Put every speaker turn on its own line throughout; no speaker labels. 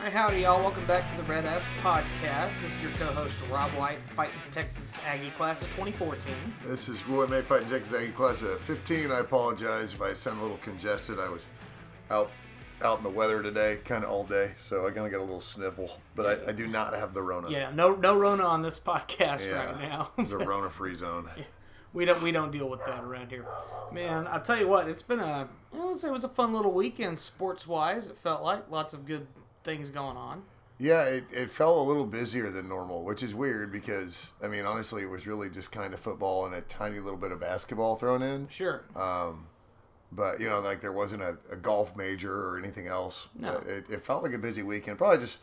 All right, howdy, y'all. Welcome back to the Red Ass Podcast. This is your co-host Rob White, fighting Texas Aggie class of 2014.
This is Roy May fighting Texas Aggie class of 15. I apologize if I sound a little congested. I was out out in the weather today, kind of all day, so I kind of got a little sniffle. But I, I do not have the Rona.
Yeah, no, no Rona on this podcast
Yeah.
right now.
It's a Rona free zone.
we don't, we don't deal with that around here. Man, I'll tell you what, it's been a, I would say it was a fun little weekend sports-wise. It felt like lots of good things going on.
Yeah, it, it felt a little busier than normal, which is weird because, I mean, honestly, it was really just kind of football and a tiny little bit of basketball thrown in.
Sure.
But, you know, like there wasn't a, a golf major or anything else.
No.
It, it felt like a busy weekend. Probably just.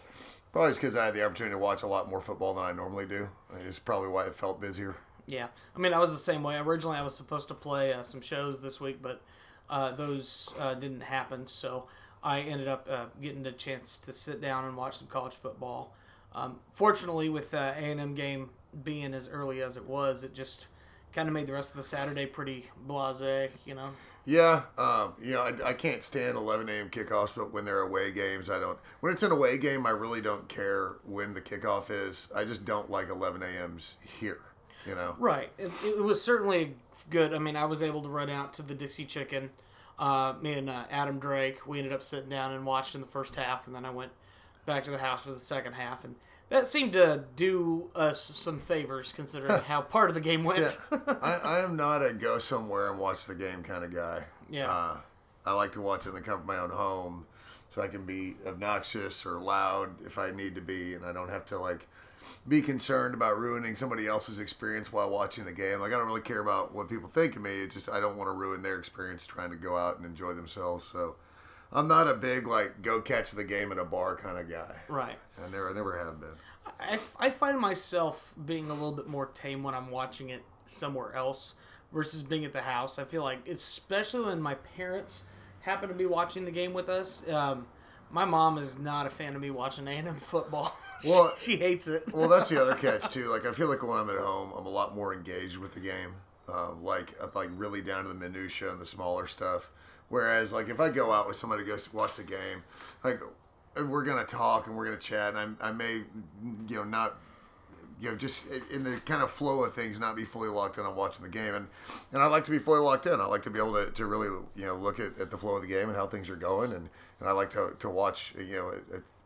Probably just because I had the opportunity to watch a lot more football than I normally do. It's probably why it felt busier.
Yeah, I mean, I was the same way. Originally, I was supposed to play uh, some shows this week, but uh, those uh, didn't happen. So I ended up uh, getting a chance to sit down and watch some college football. Um, fortunately, with uh, A and M game being as early as it was, it just kind of made the rest of the Saturday pretty blasé. You know.
Yeah, um, you know, I, I can't stand 11 a.m. kickoffs, but when they're away games, I don't. When it's an away game, I really don't care when the kickoff is. I just don't like 11 a.m.s here. You know.
Right. It, it was certainly good. I mean, I was able to run out to the Dixie Chicken. Uh, me and uh, Adam Drake, we ended up sitting down and watching the first half, and then I went back to the house for the second half, and that seemed to do us some favors considering how part of the game went.
See, I, I am not a go somewhere and watch the game kind of guy.
Yeah.
Uh, I like to watch it in the comfort of my own home, so I can be obnoxious or loud if I need to be, and I don't have to like be concerned about ruining somebody else's experience while watching the game. Like I don't really care about what people think of me. It's just I don't want to ruin their experience trying to go out and enjoy themselves. So I'm not a big like go catch the game at a bar kind of guy.
right.
I never, I never have been.
I, I find myself being a little bit more tame when I'm watching it somewhere else versus being at the house. I feel like, especially when my parents happen to be watching the game with us. Um, my mom is not a fan of me watching A&M football.
Well-
she hates it.
Well, that's the other catch too. Like I feel like when I'm at home, I'm a lot more engaged with the game. Um, like uh, like really down to the minutia and the smaller stuff. Whereas like if I go out with somebody to go watch the game, like uh, we're gonna talk and we're gonna chat, and I, I may you know not you know just uh, in the kind of flow of things not be fully locked in on watching the game and and I like to be fully locked in. I like to be able to, to really you know look at, at the flow of the game and how things are going and, and I like to, to watch you know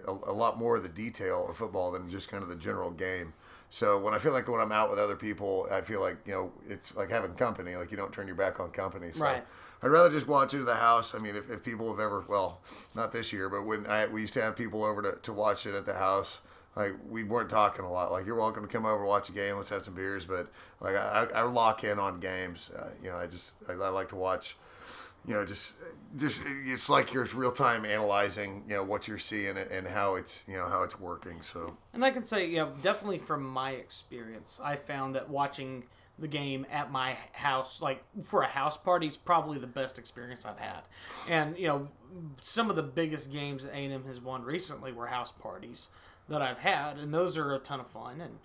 a, a, a lot more of the detail of football than just kind of the general game. So when I feel like when I'm out with other people, I feel like you know it's like having company. Like you don't turn your back on company. So
Right.
I'd rather just watch it at the house. I mean, if, if people have ever, well, not this year, but when I, we used to have people over to, to watch it at the house, like we weren't talking a lot. Like you're welcome to come over and watch a game. Let's have some beers. But like I, I lock in on games. Uh, you know, I just I, I like to watch. You know, just just it's like you're real time analyzing. You know what you're seeing and- how it's you know how it's working. So
And I can say, yeah, definitely from my experience, I found that watching the game at my house, like for a house party, is probably the best experience I've had. And you know, some of the biggest games A and M has won recently were house parties that I've had, and those are a ton of fun. And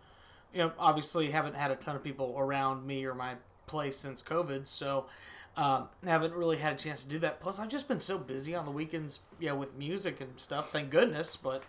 you know, obviously, haven't had a ton of people around me or my place since COVID, so. Um, haven't really had a chance to do that. Plus, I've just been so busy on the weekends, yeah, with music and stuff. Thank goodness, but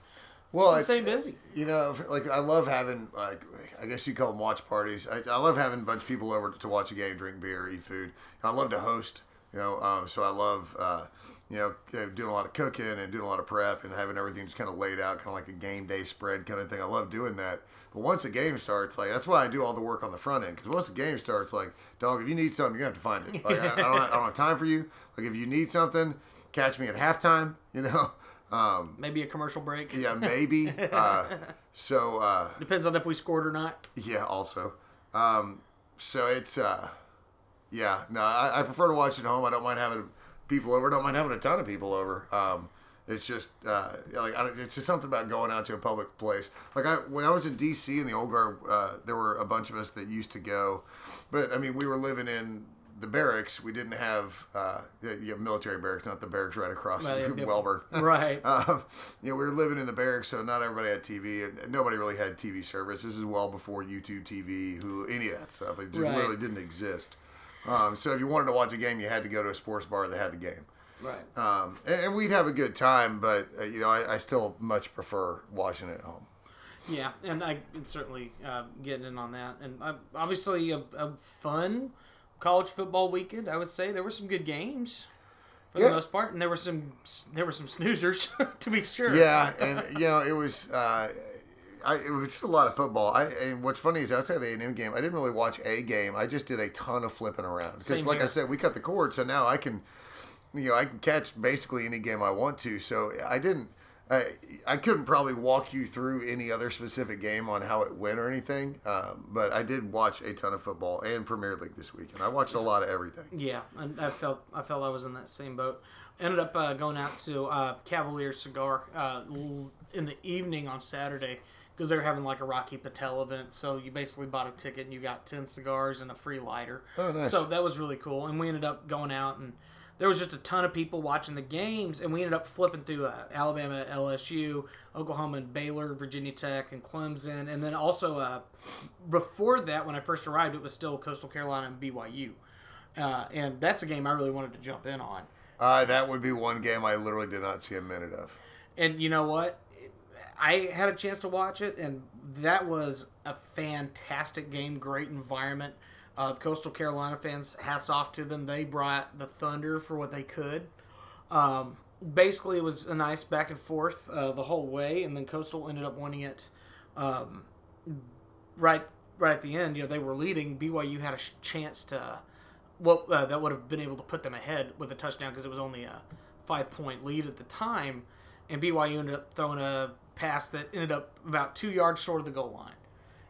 well, it's
staying busy.
You know, like I love having like I guess you call them watch parties. I, I love having a bunch of people over to watch a game, drink beer, eat food. I love to host. You know, um, so I love uh, you know uh, doing a lot of cooking and doing a lot of prep and having everything just kind of laid out, kind of like a game day spread kind of thing. I love doing that. But once the game starts, like that's why I do all the work on the front end. Because once the game starts, like dog, if you need something, you're gonna have to find it. Like I, I, don't, I don't have time for you. Like if you need something, catch me at halftime. You know. Um,
maybe a commercial break.
yeah, maybe. Uh, so uh,
Depends on if we scored or not.
yeah, also. Um, so it's uh, yeah. No, I, I prefer to watch at home. I don't mind having people over. I don't mind having a ton of people over. Um, it's just uh, like I don't, it's just something about going out to a public place. Like I when I was in D.C. in the old guard, uh, there were a bunch of us that used to go, but I mean we were living in the barracks. We didn't have uh, the you have military barracks, not the barracks right across
Well,
from. Wellborn.
Right.
Um, you know, we were living in the barracks, so not everybody had TV. and Nobody really had TV service. This is well before YouTube TV, Hulu, any of that stuff. It just
Right.
literally didn't exist. Um, so if you wanted to watch a game, you had to go to a sports bar that had the game.
Right.
Um, and, and we'd have a good time, but uh, you know, I, I still much prefer watching it at home.
Yeah, and I and certainly uh, getting in on that, and uh, obviously a, a fun college football weekend. I would say there were some good games for
Yeah.
the most part, and there were some there were some snoozers to be sure.
Yeah, and you know, it was. Uh, I, it was just a lot of football. I and what's funny is outside the A and M game, I didn't really watch a game. I just did a ton of flipping around because, like I said, we cut the cord, so now I can, you know, I can catch basically any game I want to. So I didn't. I, I couldn't probably walk you through any other specific game on how it went or anything, um, but I did watch a ton of football and Premier League this weekend. I watched a lot of everything.
Yeah, and I felt I felt I was in that same boat. Ended up uh, going out to uh, Cavalier Cigar uh, in the evening on Saturday because they were having like a Rocky Patel event. So you basically bought a ticket and you got ten cigars and a free lighter.
Oh, nice.
So that was really cool. And we ended up going out and there was just a ton of people watching the games, and we ended up flipping through uh, Alabama, LSU, Oklahoma, and Baylor, Virginia Tech, and Clemson, and then also uh, before that, when I first arrived, it was still Coastal Carolina and BYU. Uh, and that's a game I really wanted to jump in on.
Uh, that would be one game I literally did not see a minute of.
And you know what? I had a chance to watch it, and that was a fantastic game. Great environment. Uh, the Coastal Carolina fans, hats off to them. They brought the Thunder for what they could. Um, basically, it was a nice back and forth uh, the whole way, and then Coastal ended up winning it um, right right at the end. You know, they were leading. BYU had a sh- chance to well, uh, that would have been able to put them ahead with a touchdown because it was only a five point lead at the time, and BYU ended up throwing a pass that ended up about two yards short of the goal line,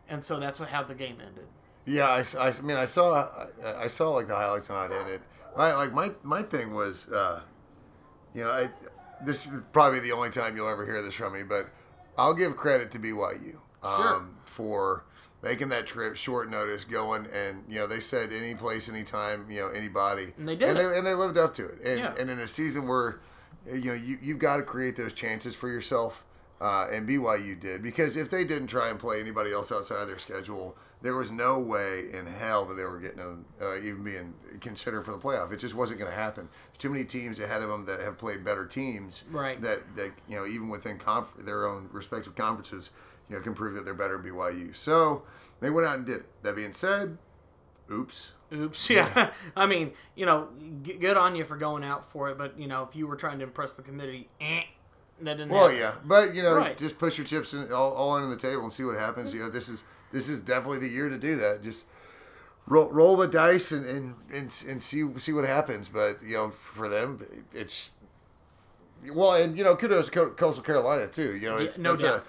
and so that's what how the game ended.
Yeah, I I mean, I saw, I, I saw like the highlights on it, and it, my, like my, my thing was, uh, you know, I, this is probably the only time you'll ever hear this from me, but I'll give credit to BYU um,
Sure.
for making that trip short notice, going and you know they said any place, anytime, you know anybody,
And they did
and they, and they lived up to it, and
Yeah.
and in a season where you know you you've got to create those chances for yourself. Uh, and BYU did because if they didn't try and play anybody else outside of their schedule, there was no way in hell that they were getting them, uh, even being considered for the playoff. It just wasn't going to happen. There's too many teams ahead of them that have played better teams.
Right.
That that you know even within conf- their own respective conferences, you know, can prove that they're better than BYU. So they went out and did it. That being said, oops.
Oops. Yeah. I mean, you know, g- good on you for going out for it, but you know, if you were trying to impress the committee, eh, that didn't.
Well,
happen.
yeah, but you know,
Right.
just put your chips in, all, all on the table and see what happens. You know, this is this is definitely the year to do that. Just roll, roll the dice and, and, and, and see see what happens. But you know, for them, it's well, and you know, kudos to Coastal Carolina too. You know,
Yeah,
it's
no
that's
doubt.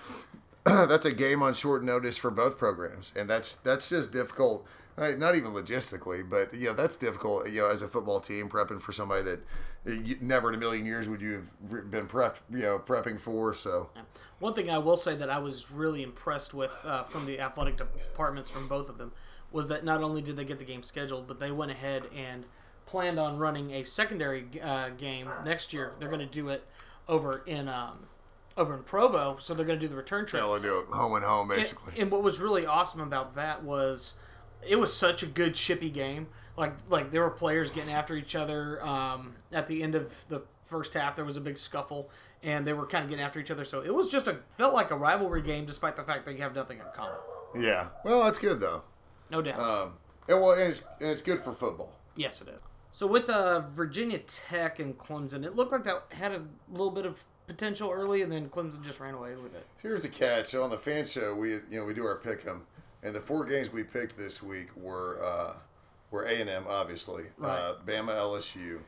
a that's a game on short notice for both programs, and that's that's just difficult. uh, Not even logistically, but you know that's difficult. You know, as a football team prepping for somebody that never in a million years would you have been prepped, you know, prepping for. So
One thing I will say that I was really impressed with uh, from the athletic departments from both of them was that not only did they get the game scheduled, but they went ahead and planned on running a secondary uh, game next year. They're going to do it over in um, over in Provo, so they're going to do the return trip.
they'll do it home and home
And-
basically.
And, what was really awesome about that was it was such a good shippy game. Like like there were players getting after each other. Um, at the end of the first half, there was a big scuffle, and they were kind of getting after each other. So it was just a felt like a rivalry game, despite the fact that you have nothing in common.
yeah, well, that's good though.
No doubt.
Um, and well, and it's, and it's good for football.
yes, it is. So with uh, Virginia Tech and Clemson, it looked like that had a little bit of potential early, and then Clemson just ran away with it.
Here's the catch on the fan show. We you know we do our pick 'em, and the four games we picked this week were uh, were A and M obviously, uh,
Right.
Bama, LSU,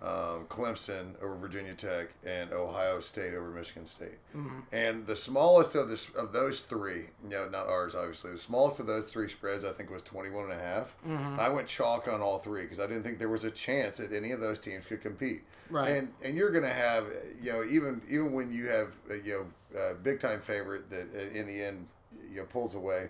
um, Clemson over Virginia Tech, and Ohio State over Michigan State. And the smallest of this of those three, you know, not ours obviously, the smallest of those three spreads I think was 21 and a half. I went chalk on all three because I didn't think there was a chance that any of those teams could compete.
Right.
And and you're going to have you know even even when you have uh, you know a big time favorite that uh, in the end you know pulls away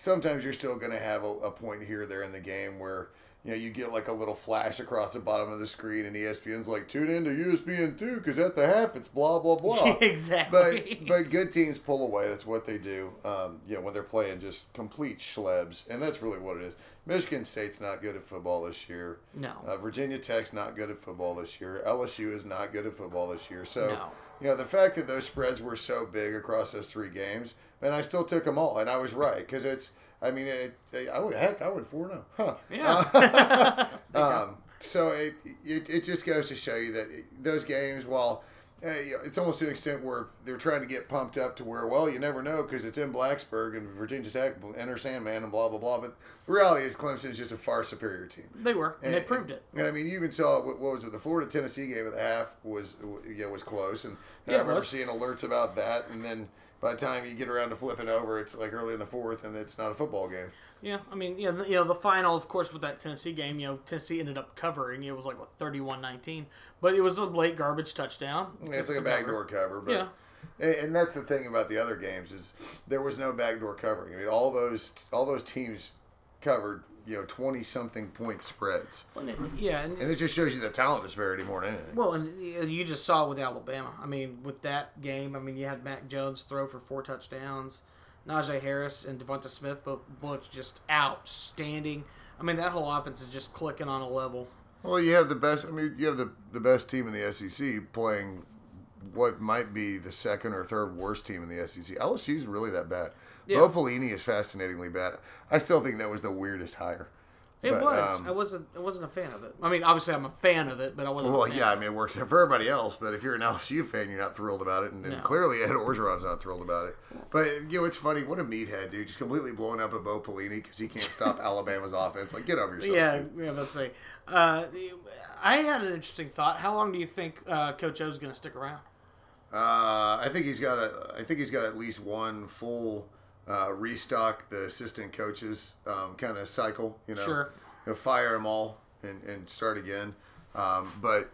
sometimes you're still going to have a, a point here or there in the game where you know, you get like a little flash across the bottom of the screen, and ESPN's like, tune in to ESPN two because at the half it's blah blah blah.
exactly.
But but good teams pull away. That's what they do. Um, you know, when they're playing just complete schlebs, and that's really what it is. Michigan State's not good at football this year.
no.
Uh, Virginia Tech's not good at football this year. LSU is not good at football this year. So,
No.
You know, the fact that those spreads were so big across those three games, and I still took them all, and I was right because it's. I mean, it, it, I would heck, I went four zero. Huh.
yeah.
Um, so it, it it just goes to show you that those games, while uh, it's almost to an extent where they're trying to get pumped up to where, well, you never know because it's in Blacksburg and Virginia Tech enter Sandman and blah blah blah. But the reality is, Clemson is just a far superior team.
they were, and they proved it.
And I mean, you even saw what, what was it? The Florida Tennessee game at the half was know, was close, and, and
Yeah,
I remember seeing alerts about that. And then by the time you get around to flipping over, it's like early in the fourth, and it's not a football game.
Yeah, I mean, you know, the, you know, the final, of course, with that Tennessee game, you know, Tennessee ended up covering. It was like what 31-19, but it was a late garbage touchdown.
Yeah, it's like a
to cover.
cover, but
Yeah.
and, that's the thing about the other games is there was no backdoor covering. I mean, all those all those teams covered you know twenty something point spreads,
Well, and it- Yeah, and,
and it just shows you the talent disparity more than anything.
well, and you just saw it with Alabama. I mean, with that game, I mean, you had Mac Jones throw for four touchdowns. Najee Harris and Devonta Smith both looked just outstanding. I mean, that whole offense is just clicking on a level.
Well, you have the best. I mean, you have the the best team in the SEC playing what might be the second or third worst team in the SEC. LSU's really that bad.
Yeah.
Bo Pelini is fascinatingly bad. I still think that was the weirdest hire.
It
But,
was.
um,
I wasn't. I wasn't a fan of it. I mean, obviously, I'm a fan of it, but I wasn't.
Well,
a fan.
yeah, I mean, it works for everybody else, but if you're an LSU fan, you're not thrilled about it, and, and clearly Ed Orgeron's not thrilled about it. But you know, it's funny. What a meathead, dude! Just completely blowing up at Bo Pelini because he can't stop Alabama's offense. Like, get over yourself.
Yeah,
dude.
yeah. Let's say. Uh, I had an interesting thought. How long do you think uh, Coach O's going to stick around?
Uh, I think he's got a. I think he's got at least one full uh, restock the assistant coaches um, kind of cycle. You know,
Sure.
He'll fire them all and, and start again. Um, but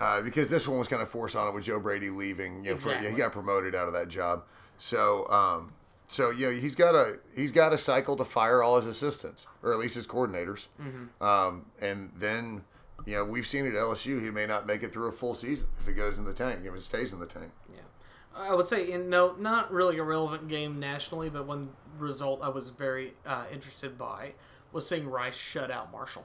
uh, because this one was kind of forced on it with Joe Brady leaving, you know, for, he got promoted out of that job. So, um, so yeah, he's got a he's got a cycle to fire all his assistants or at least his coordinators, um, and then. You know, we've seen it at LSU. He may not make it through a full season if it goes in the tank, if it stays in the tank.
Yeah, I would say in no, not really a relevant game nationally, but one result I was very uh, interested by was seeing Rice shut out Marshall.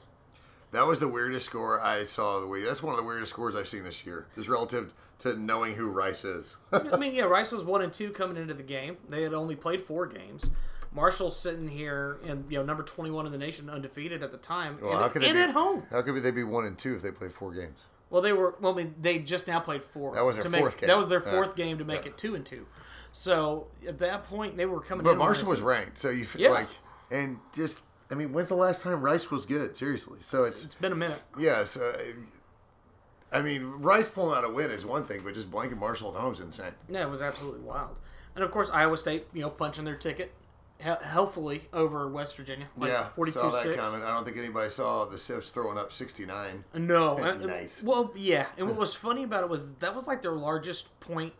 That was the weirdest score I saw the week. That's one of the weirdest scores I've seen this year, just relative to knowing who Rice is.
I mean, yeah, Rice was one and two coming into the game. They had only played four games. Marshall's sitting here and you know number twenty one in the nation, undefeated at the time,
Well,
and,
how could
and
be,
at home.
How could they be one and two if they played four games?
Well, they were. Well, I mean, they just now played four.
That was their
make,
fourth game.
That was their
Yeah.
fourth game to make it two and two. So at that point, they were coming.
But Marshall was ranked, so you feel
Yeah.
like, and just, I mean, when's the last time Rice was good? Seriously. So it's
It's been a minute.
yeah. So I mean, Rice pulling out a win is one thing, but just blanking Marshall at home is insane.
Yeah, it was absolutely wild. And of course, Iowa State, you know, punching their ticket healthily over West Virginia. Like
yeah,
42
saw that
6.
coming. I don't think anybody saw the Sips throwing up sixty nine.
No. and-
Nice.
Well, yeah. And what was funny about it was that was like their largest point,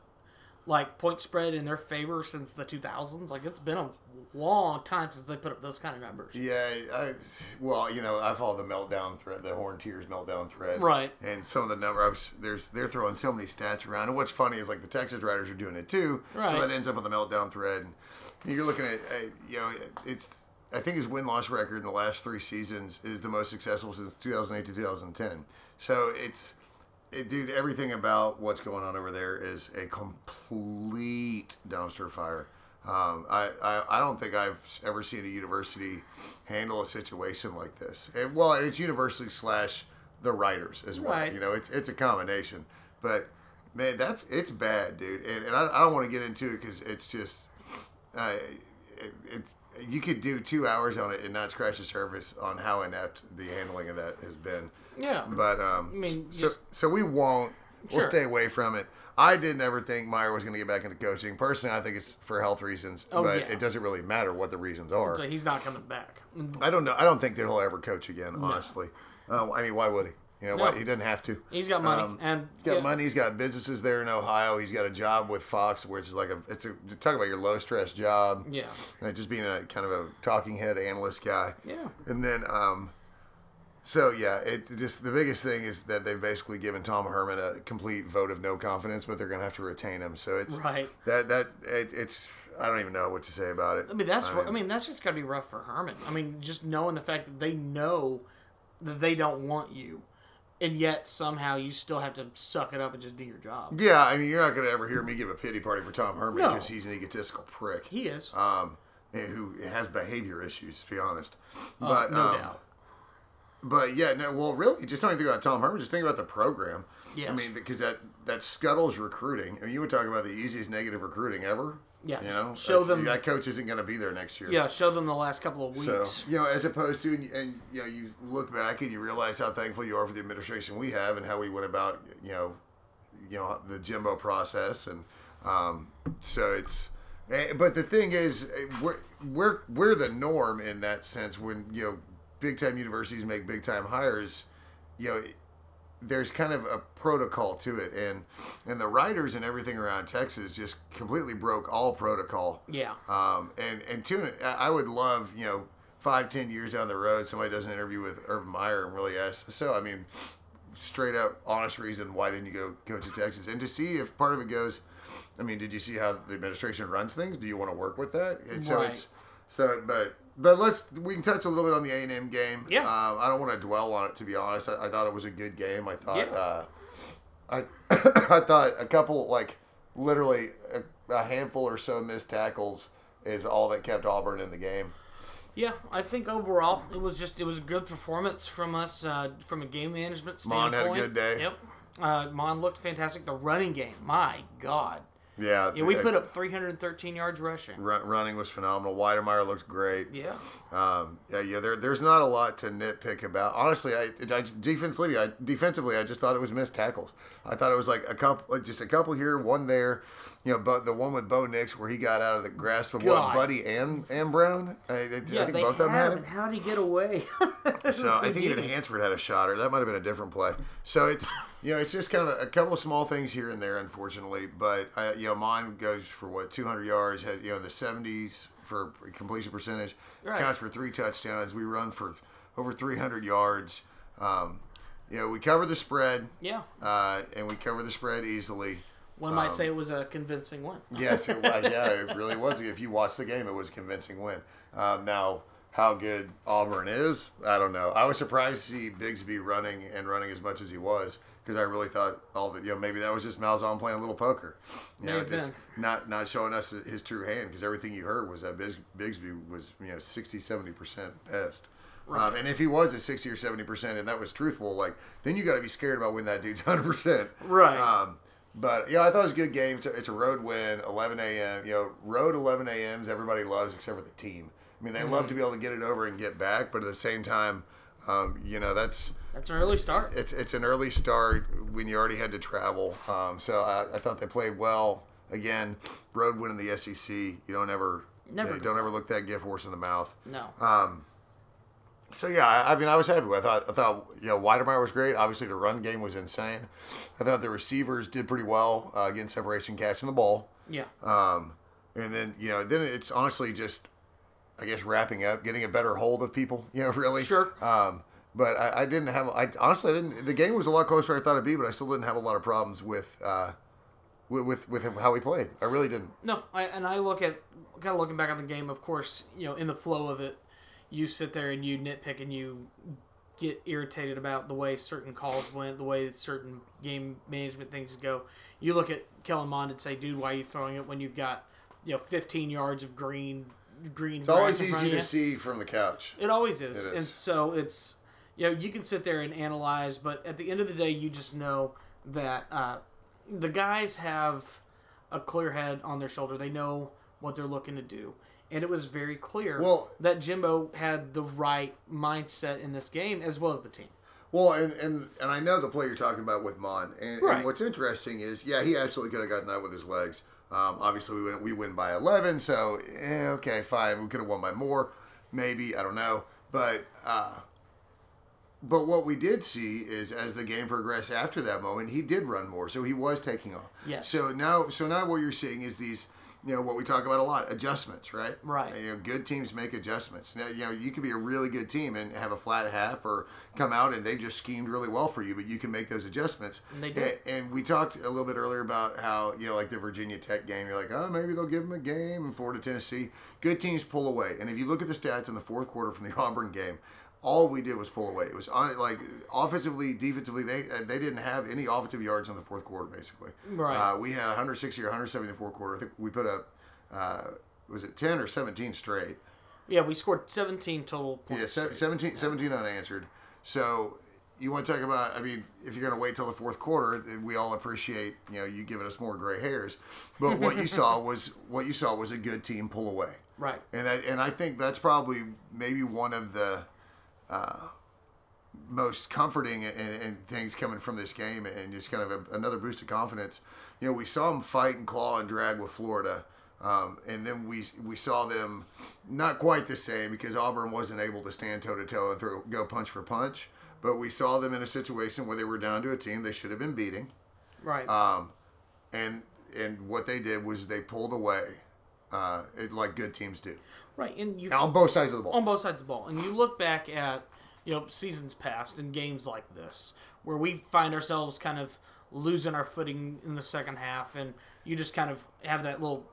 like point spread in their favor since the 2000s. Like it's been a long time since they put up those kind of numbers.
Yeah, I, well, you know, I follow the meltdown thread, the Horn Tears meltdown thread,
Right.
And some of the number, I was, there's they're throwing so many stats around, and what's funny is like the Texas Riders are doing it too,
Right.
so that ends up on the meltdown thread. And you're looking at, uh, you know, it's I think his win loss record in the last three seasons is the most successful since 2008 to 2010. So it's. It, dude, everything about what's going on over there is a complete dumpster fire. Um, I, I, I don't think I've ever seen a university handle a situation like this. And, well, it's university slash the writers as well.
Right.
You know, it's it's a combination. But man, that's it's bad, dude. And, and I, I don't want to get into it because it's just uh, it, it's you could do two hours on it and not scratch the surface on how inept the handling of that has been.
Yeah.
But um,
I mean,
so
just-
so we won't. We'll
Sure.
stay away from it. I didn't ever think Meyer was going to get back into coaching. Personally, I think it's for health reasons,
Oh,
but
yeah.
it doesn't really matter what the reasons are.
So he's not coming back.
I don't know. I don't think that he'll ever coach again. Honestly, uh, I mean, why would he? You know, why, he doesn't have to.
He's got money.
Um,
and
He's got
yeah,
money. He's got businesses there in Ohio. He's got a job with Fox, where it's like a it's a talk about your low stress job.
Yeah.
Just being a kind of a talking head analyst guy.
Yeah.
And then, um, So yeah, it just the biggest thing is that they've basically given Tom Herman a complete vote of no confidence, but they're gonna have to retain him. So it's
Right.
that that it, it's I don't even know what to say about it.
I mean, that's I mean, that's just got to be rough for Herman. I mean, just knowing the fact that they know that they don't want you, and yet somehow you still have to suck it up and just do your job.
yeah, I mean, you're not gonna ever hear me give a pity party for Tom Herman
No.
because he's an egotistical prick.
He is,
um, who has behavior issues, to be honest.
uh,
But
no
um,
doubt.
But yeah, no. Well, really, just don't think about Tom Herman. Just think about the program. I mean, because that that scuttles recruiting. I mean, you would talk about the easiest negative recruiting ever.
Yeah,
You know,
show them-
that coach isn't going to be there next year.
Yeah, show them the last couple of
So
weeks.
you know, as opposed to and, and you know, you look back and you realize how thankful you are for the administration we have and how we went about you know, you know the Jimbo process and um, so it's. eh, But the thing is, eh, we're we're we're the norm in that sense. When you know, big time universities make big time hires, you know, there's kind of a protocol to it, and and the writers and everything around Texas just completely broke all protocol.
Yeah,
Um, and and two, I I would love you know five ten years down the road somebody does an interview with Urban Meyer and really asks. So I mean, straight up honest reason why didn't you go go to Texas and to see if part of it goes. I mean, did you see how the administration runs things? Do you want to work with that? And so
Right.
it's so, but but let's we can touch a little bit on the A and M game.
Yeah.
Um, I don't want to dwell on it to be honest. I, I thought it was a good game. I thought.
Yeah.
Uh, I I thought a couple like literally a, a handful or so missed tackles is all that kept Auburn in the game.
yeah. I think overall it was just it was a good performance from us uh, from a game management standpoint.
Mond had a good day.
Yep. Uh, Mond looked fantastic. The running game, my God.
Yeah,
Yeah, we put up 313 yards rushing.
run, running was phenomenal. Wydermyer looked great.
Yeah.
Um, yeah, yeah. There, there's not a lot to nitpick about. Honestly, I, I defensively, I defensively, I just thought it was missed tackles. I thought it was like a couple, just a couple here, one there. You know, but the one with Bo Nix where he got out of the grasp of
God.
what Buddy and and Brown. I, I, I think both of them
had him. How did he get away?
So I think even Hansford had a shot, or that might have been a different play. So it's you know it's just kind of a couple of small things here and there, unfortunately. But I, you know, mine goes for what 200 yards, has you know in the 70s for completion percentage,
Right.
counts for three touchdowns. We run for over 300 yards. Um, you know, we cover the spread,
Yeah.
uh, and we cover the spread easily.
One might say it was a convincing win.
Yes, it was. Yeah, it really was. If you watch the game, it was a convincing win. Um, now, how good Auburn is, I don't know. I was surprised to see Bigsby running and running as much as he was because I really thought all the you know maybe that was just Malzahn playing a little poker, you know, just
been.
not not showing us his true hand because everything you heard was that Bigs, Bigsby was you know 60 70 percent best. Um, and if he was at 60 or 70 percent and that was truthful, like then you got to be scared about when that dude's 100 percent.
Right.
Um, but yeah, I thought it was a good game. It's a, it's a road win, 11 a.m. You know, road 11 a.m.s everybody loves except for the team. I mean, they love to be able to get it over and get back, but at the same time, um, you know, that's
That's an early start.
it's it's an early start when you already had to travel. Um, so I, I thought they played well. Again, road win in the SEC. You don't ever
Never
you know, don't ever look that gift horse in the mouth.
No.
Um, so yeah, I, I mean, I was happy. I thought, I thought, you know, Wydermyer was great. Obviously, the run game was insane. I thought the receivers did pretty well, uh, getting separation, catching the ball.
yeah.
Um, and then you know, then it's honestly just, I guess, wrapping up, getting a better hold of people. You know, really.
Sure.
Um, but I, I didn't have. I honestly, I didn't. The game was a lot closer than I thought it'd be, but I still didn't have a lot of problems with, uh, with, with, with how we played. I really didn't.
No, I, and I look at kind of looking back on the game. Of course, you know, in the flow of it, you sit there and you nitpick and you get irritated about the way certain calls went, the way certain game management things go. You look at Kellen Mond and say, "Dude, why are you throwing it when you've got you know 15 yards of green green?"
It's always easy to see from the couch.
It always is.
It is.
And so it's, you know, you can sit there and analyze, but at the end of the day, you just know that uh, the guys have a clear head on their shoulder. They know what they're looking to do. And it was very clear
Well-
that Jimbo had the right mindset in this game as well as the team.
Well, and, and and I know the play you're talking about with Mond. And,
Right.
and what's interesting is, yeah, he absolutely could have gotten that with his legs. Um, obviously, we win, we win by 11, so eh, okay, fine. We could have won by more, maybe. I don't know, but uh, but what we did see is as the game progressed after that moment, he did run more, so he was taking off.
Yes.
So now, so now what you're seeing is these you know what we talk about a lot adjustments right?
Right.
you know good teams make adjustments. Now you know you could be a really good team and have a flat half or come out and they just schemed really well for you but you can make those adjustments.
And they did.
A- and we talked a little bit earlier about how you know like the virginia tech game you're like oh maybe they'll give them a game and florida tennessee. Good teams pull away. And if you look at the stats in the fourth quarter from the auburn game all we did was pull away. It was on, like offensively, defensively. They uh, they didn't have any offensive yards in the fourth quarter. Basically,
Right.
Uh, we had 160 or 170 in the fourth quarter. I think we put up uh, was it 10 or 17 straight.
Yeah, we scored 17 total points.
Yeah, se-
straight.
17, 17 unanswered. So you want to talk about? I mean, if you're going to wait till the fourth quarter, we all appreciate you know you giving us more gray hairs. But what you saw was what you saw was a good team pull away.
Right.
And I, and I think that's probably maybe one of the uh, most comforting and, and things coming from this game, and just kind of a, another boost of confidence. You know, we saw them fight and claw and drag with Florida, um, and then we we saw them not quite the same because Auburn wasn't able to stand toe to toe and throw go punch for punch. But we saw them in a situation where they were down to a team they should have been beating,
Right.
um, and and what they did was they pulled away, uh, it, like good teams do,
right. And you
on both sides of the ball.
on both sides of the ball. And you look back at you know seasons past and games like this where we find ourselves kind of losing our footing in the second half, and you just kind of have that little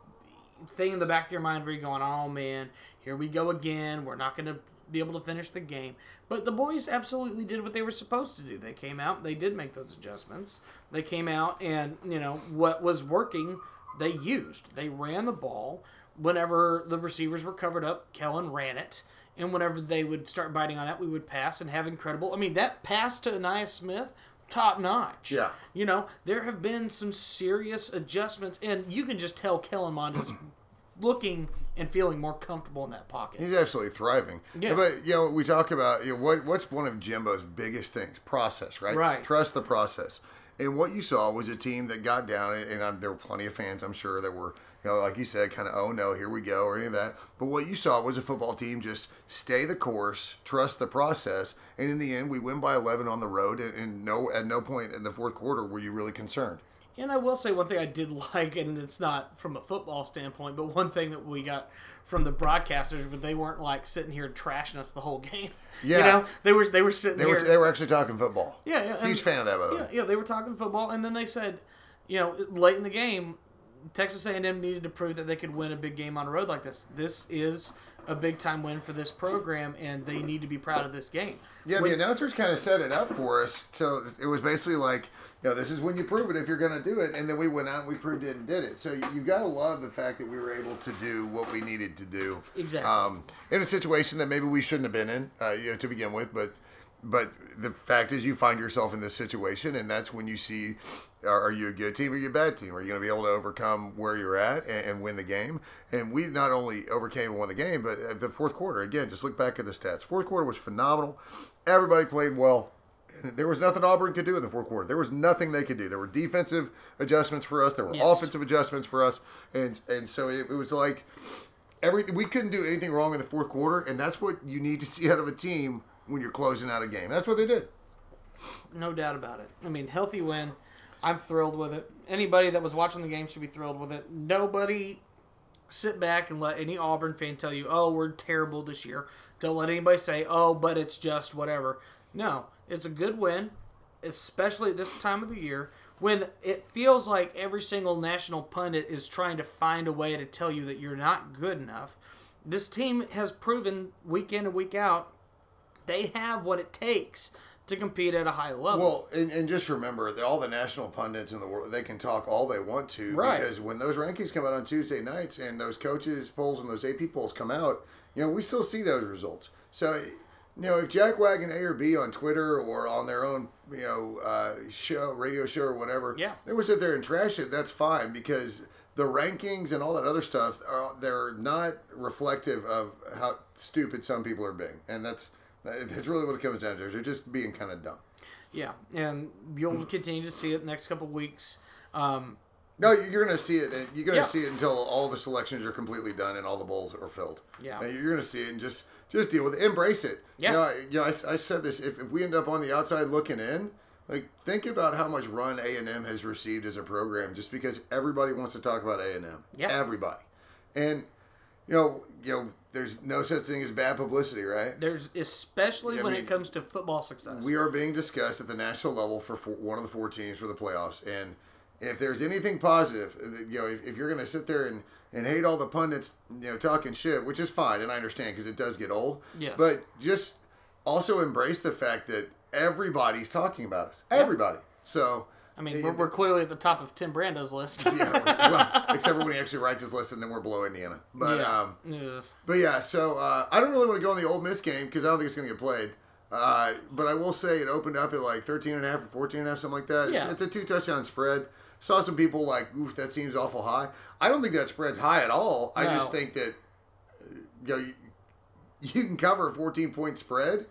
thing in the back of your mind where you're going, "Oh man, here we go again. We're not going to." Be able to finish the game, but the boys absolutely did what they were supposed to do. They came out, they did make those adjustments. They came out, and you know what was working, they used. They ran the ball whenever the receivers were covered up. Kellen ran it, and whenever they would start biting on it, we would pass and have incredible. I mean, that pass to Ainias Smith, top notch.
Yeah.
You know, there have been some serious adjustments, and you can just tell Kellen Mond is looking and feeling more comfortable in that pocket.
He's absolutely thriving.
Yeah.
But you know, we talk about you know, what what's one of Jimbo's biggest things? Process, right?
Right.
Trust the process. And what you saw was a team that got down, and um, there were plenty of fans, I'm sure, that were, you know, like you said, kind of, oh no, here we go, or any of that. But what you saw was a football team just stay the course, trust the process, and in the end, we win by 11 on the road, and, and no, at no point in the fourth quarter were you really concerned.
And I will say one thing I did like, and it's not from a football standpoint, but one thing that we got from the broadcasters, but they weren't like sitting here trashing us the whole game.
Yeah.
you know, they were they were sitting
They
here.
were they were actually talking football.
Yeah, yeah,
Huge
and-
fan of that, by the way.
yeah, yeah, they were talking football, and then they said, you know, late in the game, Texas A&M needed to prove that they could win a big game on a road like this. This is a big time win for this program, and they need to be proud of this game.
Yeah,
When-
the announcers kind of set it up for us. So it was basically like, you know, this is when you prove it if you're going to do it. And then we went out and we proved it and did it. So you, you got to love the fact that we were able to do what we needed to do.
Exactly.
Um, in a situation that maybe we shouldn't have been in, uh, you know, to begin with. But but the fact is, you find yourself in this situation, and that's when you see. Are, are you a good team or are you a bad team? Are you going to be able to overcome where you're at and, and win the game? And we not only overcame and won the game, but uh, the fourth quarter, again, just look back at the stats. Fourth quarter was phenomenal. Everybody played well. There was nothing Auburn could do in the fourth quarter. There was nothing they could do. There were defensive adjustments for us. There were
Yes.
offensive adjustments for us, and and so it, it was like everything. We couldn't do anything wrong in the fourth quarter, and that's what you need to see out of a team when you're closing out a game. That's what they did.
No doubt about it. I mean, healthy win. I'm thrilled with it. Anybody that was watching the game should be thrilled with it. Nobody sit back and let any Auburn fan tell you, "Oh, we're terrible this year." Don't let anybody say, "Oh, but it's just whatever." No, it's a good win, especially at this time of the year when it feels like every single national pundit is trying to find a way to tell you that you're not good enough. This team has proven week in and week out they have what it takes to compete at a high level.
Well, and, and just remember that all the national pundits in the world they can talk all they want to
Right.
because when those rankings come out on Tuesday nights and those coaches polls and those AP polls come out, you know we still see those results. So, you know, if Jack Wagon A or B on Twitter or on their own, you know, uh, show, radio show or whatever,
Yeah.
they would sit there and trash it. That's fine because the rankings and all that other stuff are they're not reflective of how stupid some people are being, and that's that's really what it comes down to. They're just being kind of dumb.
Yeah, and you'll continue to see it next couple weeks. Um,
No, you're going to see it. You're going to
Yeah.
see it until all the selections are completely done and all the bowls are filled.
Yeah.
Now, you're going to see it and just just deal with it. Embrace it.
Yeah.
You know, I, you know, I, I said this. If, if we end up on the outside looking in, Like think about how much run A and M has received as a program, just because everybody wants to talk about A and M.
Yeah.
everybody, and you know, you know, there's no such thing as bad publicity, right?
There's especially
Yeah,
when
mean,
it comes to football success.
We are being discussed at the national level for four, one of the four teams for the playoffs, and if there's anything positive, uh, you know, if, if you're going to sit there and, and hate all the pundits, you know, talking shit, which is fine, and I understand because it does get old.
Yes.
But just also embrace the fact that everybody's talking about us. Everybody. So.
I mean, we're, we're clearly at the top of Tim Brando's list.
yeah, well, except for when he actually writes his list, and then we're below Indiana. But
Yeah.
um, but yeah, so uh, I don't really want to go on the Ole Miss game because I don't think it's going to get played. Uh, but I will say it opened up at like 13 and a half or 14 and a half, something like that. It's,
Yeah.
it's a two touchdown spread. Saw some people like, oof, that seems awful high. I don't think that spread's high at all. I just think that uh, you, know, you, you can cover a 14 point spread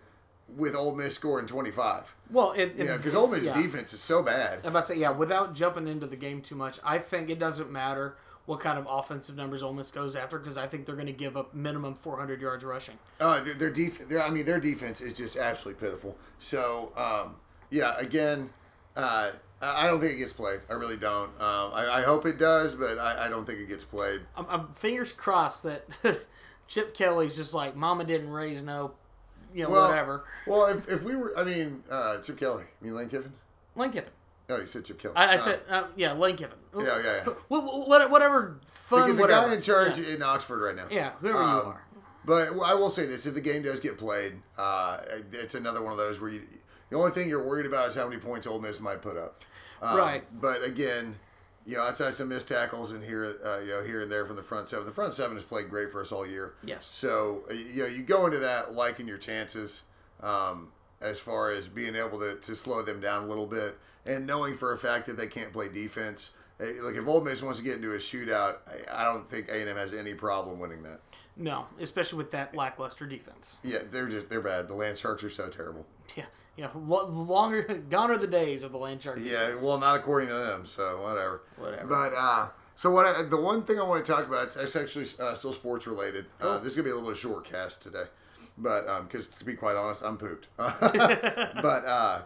with Ole Miss scoring 25.
Well, it, it-
Yeah, because Ole Miss
yeah.
defense is so bad.
I'm about to say, yeah, without jumping into the game too much, I think it doesn't matter what kind of offensive numbers Ole Miss goes after because I think they're going to give up minimum 400 yards rushing.
Uh, their, their def- their, I mean, their defense is just absolutely pitiful. So, um, yeah, again, uh, I I don't think it gets played. I really don't. Um, I, I hope it does, but I, I don't think it gets played.
I'm, I'm fingers crossed that Chip Kelly's just like, Mama didn't raise no, you know,
Well,
whatever.
Well, if, if we were, I mean, uh, Chip Kelly. I mean, Lane Kiffin.
Lane Kiffin.
Oh, you said Chip Kelly.
I, I
Uh,
said, uh, yeah, Lane Kiffin.
Yeah, yeah, yeah.
Wh- wh- what- Whatever, fun,
the, the
whatever.
guy in charge
Yes.
in Oxford right now.
Yeah, whoever you
Um,
are.
But I will say this: if the game does get played, uh, it's another one of those where you, the only thing you're worried about is how many points Ole Miss might put up. Um,
Right.
But again, you know, outside some missed tackles and here, uh, you know, here and there from the front seven, the front seven has played great for us all year.
Yes.
So uh, you know, you go into that liking your chances um, as far as being able to, to slow them down a little bit, and knowing for a fact that they can't play defense. Eh, Like if Ole Miss wants to get into a shootout, I I don't think A and M has any problem winning that.
No, especially with that lackluster defense.
Yeah, they're just they're bad. The Land Sharks are so terrible.
Yeah, yeah. Lo- longer, gone are the days of the land shark.
Yeah,
defense.
well, not according to them. So whatever.
Whatever.
But uh, so what? I, the one thing I want to talk about it's, actually uh, still sports related. Uh, this is gonna be a little short cast today, but because to be quite honest, I'm pooped. but uh,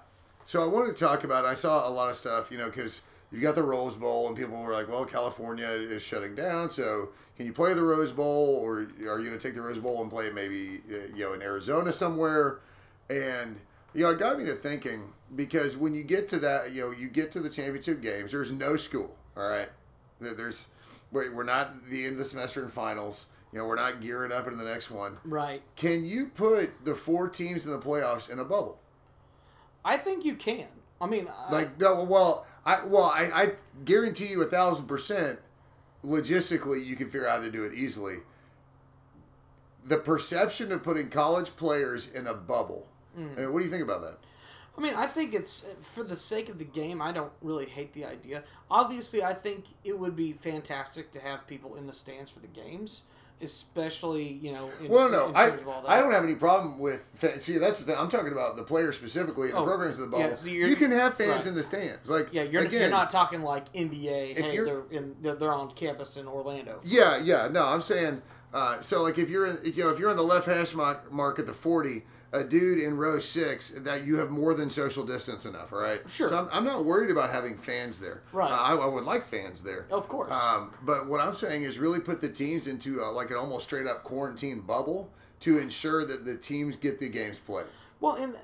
so I wanted to talk about. I saw a lot of stuff, you know, because you got the Rose Bowl, and people were like, "Well, California is shutting down, so can you play the Rose Bowl, or are you gonna take the Rose Bowl and play it maybe, uh, you know, in Arizona somewhere?" And you know, it got me to thinking because when you get to that, you know, you get to the championship games. There's no school. All right, there's we're we're not the end of the semester in finals. You know, we're not gearing up into the next one.
right.
Can you put the four teams in the playoffs in a bubble?
I think you can. I mean, I-
Like no, well, I well, I, I guarantee you a thousand percent. Logistically, you can figure out how to do it easily. The perception of putting college players in a bubble. I mean, what do you think about that?
I mean, I think it's for the sake of the game. I don't really hate the idea. Obviously, I think it would be fantastic to have people in the stands for the games, especially you know. In,
Well, no, I,
of all that.
I don't have any problem with. See, that's the thing. I'm talking about the players specifically, the
Oh,
programs of the bubble.
yeah, so you're-
can have fans
right.
in the stands, like
Yeah, you're,
again,
you're not talking like NBA. Hey, they're in they're, they're on campus in Orlando.
Yeah, yeah. No, I'm saying. Uh, so, like, if you're in, you know, if you're on the left hash mark, mark at the 40, a dude in row six, that you have more than social distance enough. All right.
Sure.
So I'm, I'm not worried about having fans there.
Right.
Uh, I, I would like fans there.
Of course.
Um, but what I'm saying is really put the teams into uh like an almost straight up quarantine bubble to ensure that the teams get the games played.
Well, and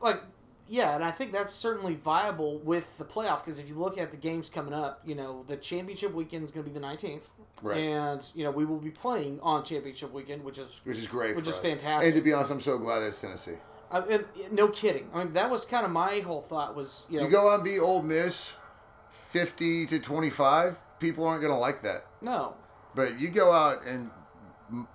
like, yeah, and I think that's certainly viable with the playoff because if you look at the games coming up, you know, the championship weekend is going to be the nineteenth,
Right.
and you know we will be playing on championship weekend, which is
Which is great.
Which
for
is
us.
fantastic.
And to be honest, I'm so glad it's Tennessee.
I, and, no kidding. I mean, that was kind of my whole thought was you know
You go on be Ole Miss, fifty to twenty five. People aren't gonna like that.
no
But you go out and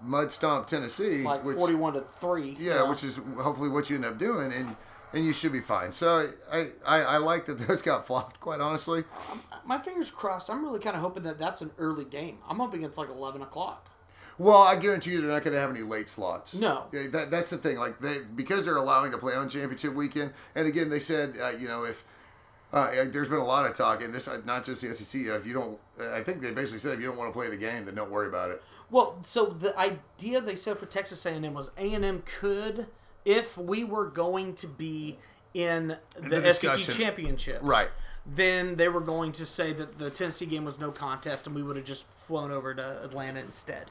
mud stomp Tennessee,
like
which
forty one to three.
yeah,
you know.
which is hopefully what you end up doing, and and you should be fine. So I I, I like that those got flopped. Quite honestly,
my fingers crossed. I'm really kind of hoping that that's an early game. I'm hoping it's like eleven o'clock.
well, I guarantee you they're not going to have any late slots.
No.
Yeah, that, that's the thing. Like they because they're allowing to play on championship weekend, and again they said uh, you know if. Uh, there's been a lot of talk, and this uh, not just the SEC. If you don't, I think they basically said if you don't want to play the game, then don't worry about it.
Well, so the idea they said for Texas A&M was A&M could, if we were going to be in the,
The
SEC championship,
Right.
then they were going to say that the Tennessee game was no contest and we would have just flown over to Atlanta instead.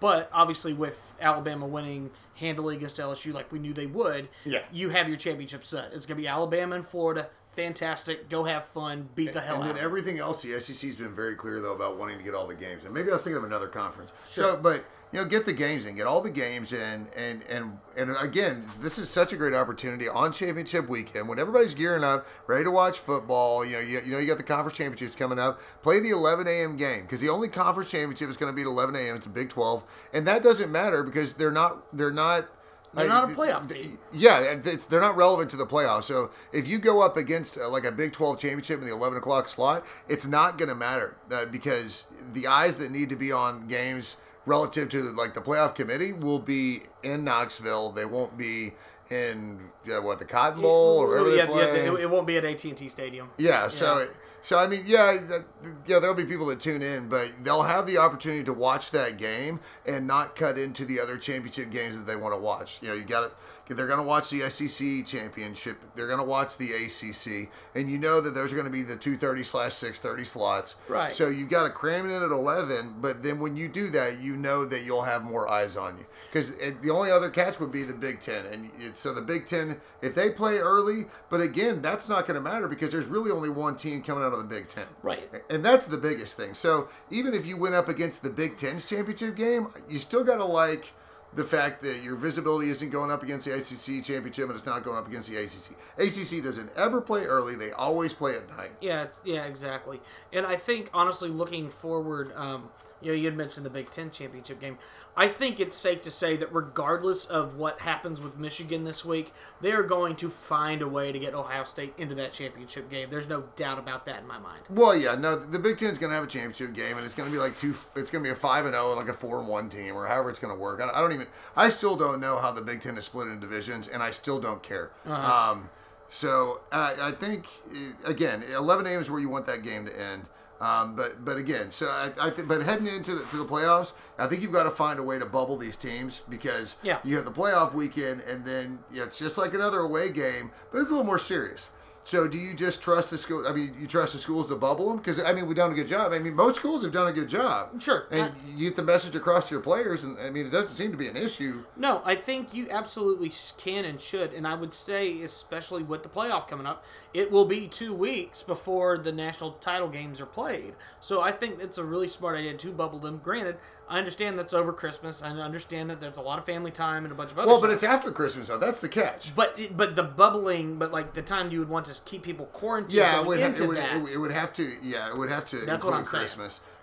But obviously, with Alabama winning handily against LSU like we knew they would,
Yeah.
you have your championship set. It's going to be Alabama and Florida. Fantastic. Go have fun. Beat the hell
and
out
then
of them.
everything else, the SEC's been very clear though about wanting to get all the games. And maybe I was thinking of another conference. So, but you know, get the games in, get all the games in, and and and again, this is such a great opportunity on championship weekend when everybody's gearing up, ready to watch football. You know, you, you know, you got the conference championships coming up. Play the 11 a.m. game because the only conference championship is going to be at 11 a.m. It's a Big 12, and that doesn't matter because they're not they're not.
They're not a playoff team.
Yeah, it's, they're not relevant to the playoffs. So if you go up against uh, like a Big 12 championship in the 11 o'clock slot, it's not going to matter uh, because the eyes that need to be on games relative to like the playoff committee will be in Knoxville. They won't be in uh, what the Cotton Bowl or wherever
yeah,
they play.
yeah, it, it won't be at AT and T Stadium.
Yeah, so
Yeah.
so I mean, yeah, that, yeah, there'll be people that tune in, but they'll have the opportunity to watch that game and not cut into the other championship games that they want to watch. You know, you got to they're going to watch the SEC championship, they're going to watch the ACC, and you know that those are going to be the two thirty slash six thirty slots.
Right.
So you've got to cram it in at eleven, but then when you do that, you know that you'll have more eyes on you because the only other catch would be the Big Ten, and it, so the Big Ten if they play early, but again, that's not going to matter because there's really only one team coming out of the Big Ten.
Right.
And that's the biggest thing. So even if you went up against the Big Ten's championship game, you still got to like the fact that your visibility isn't going up against the ICC championship and it's not going up against the ACC. ACC doesn't ever play early; they always play at night.
Yeah, yeah, exactly. And I think honestly, looking forward, um, you know, you had mentioned the Big Ten championship game. I think it's safe to say that regardless of what happens with Michigan this week, they are going to find a way to get Ohio State into that championship game. There's no doubt about that in my mind.
Well, yeah, no, the Big Ten is going to have a championship game, and it's going to be like two. It's going to be a five and zero and like a four and one team, or however it's going to work. I, don't even. I still don't know how the Big Ten is split into divisions, and I still don't care. Um, so I, I think uh, again, eleven a.m. is where you want that game to end. Um, but but again, so I, I th- but heading into the, to the playoffs, I think you've got to find a way to bubble these teams because
Yeah.
you have the playoff weekend, and then you know, it's just like another away game, but it's a little more serious. So, do you just trust the school? I mean, you trust the schools to bubble them? Because I mean, we've done a good job. I mean, most schools have done a good job.
Sure.
And
I-
you get the message across to your players, and I mean, it doesn't seem to be an issue.
No, I think you absolutely can and should, and I would say, especially with the playoff coming up, it will be two weeks before the national title games are played. So I think it's a really smart idea to bubble them. Granted, I understand that's over Christmas. I understand that there's a lot of family time and a bunch of other.
Well, but
stuff.
it's after Christmas, though. That's the catch.
but but the bubbling, but like the time you would want to keep people quarantined
Yeah, it would, ha- it, would, it, would- have to. Yeah, it would have to
That's what I'm saying.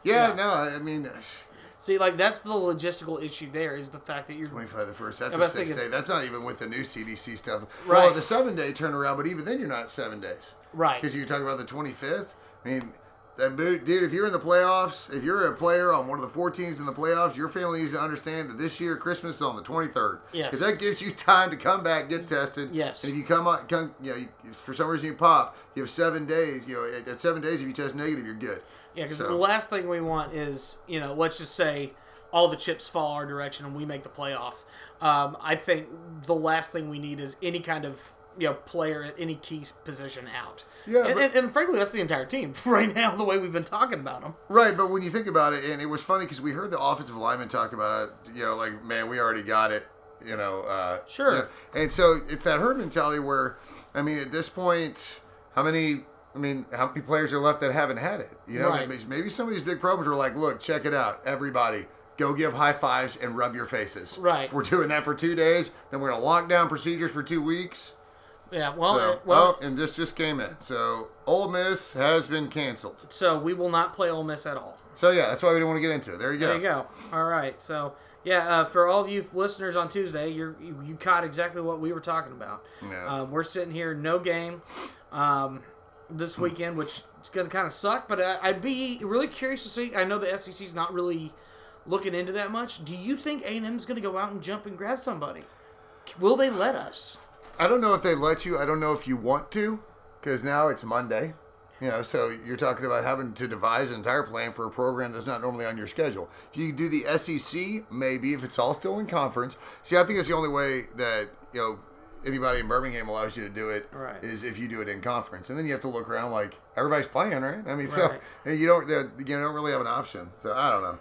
Yeah,
Yeah.
no, I mean, uh,
See, like that's the logistical issue. There is the fact that you're
25 the first. That's a
but I think
six day. That's not even with the new CDC stuff.
Right.
Well, the seven day turnaround, but even then, you're not at seven days.
right.
Because you're talking about the 25th. I mean, that dude, if you're in the playoffs, if you're a player on one of the four teams in the playoffs, your family needs to understand that this year Christmas is on the 23rd.
Yes.
Because that gives you time to come back, get tested.
Yes.
And if you come on, come, you know, you, for some reason you pop, you have seven days. You know, at, at seven days, if you test negative, you're good.
Yeah, because
So-
the last thing we want is, you know, let's just say all the chips fall our direction and we make the playoff. Um, I think the last thing we need is any kind of you know player at any key position out.
Yeah,
and,
but-
and, and frankly, that's the entire team right now. The way we've been talking about them.
Right, but when you think about it, and it was funny because we heard the offensive lineman talk about it. You know, like man, we already got it. You know, uh,
Sure.
And so it's that herd mentality where, I mean, at this point, how many? I mean, how many players are left that haven't had it? You know,
Right.
maybe, maybe some of these big problems were like, look, check it out, everybody. Go give high fives and rub your faces.
Right.
If we're doing that for two days, then we're gonna lock down procedures for two weeks.
Yeah. Well,
So,
uh, well.
oh, and this just came in. So, Ole Miss has been canceled.
So we will not play Ole Miss at all.
So yeah, that's why we didn't want to get into it. There you go.
There you go. All right. So yeah, uh, for all of you listeners on Tuesday, you're, you you caught exactly what we were talking about.
Yeah.
Um, we're sitting here, no game um, this weekend, which is going to kind of suck. But uh, I'd be really curious to see. I know the SEC's not really looking into that much. Do you think A and M is going to go out and jump and grab somebody? Will they let us?
I don't know if they let you. I don't know if you want to, because now it's Monday. You know, so you're talking about having to devise an entire plan for a program that's not normally on your schedule. If you do the SEC, maybe if it's all still in conference. See, I think it's the only way that you know anybody in Birmingham allows you to do it
Right.
is if you do it in conference, and then you have to look around like everybody's playing, right? I mean, so
Right.
and you don't you don't really have an option. So I don't know.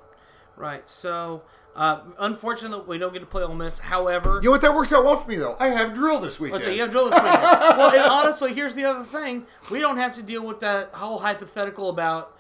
Right. So, uh, unfortunately, we don't get to play Ole Miss. However,
You know what? That works out well for me though. I have drill this weekend.
so you have drill this weekend. well, and honestly, here's the other thing: we don't have to deal with that whole hypothetical about,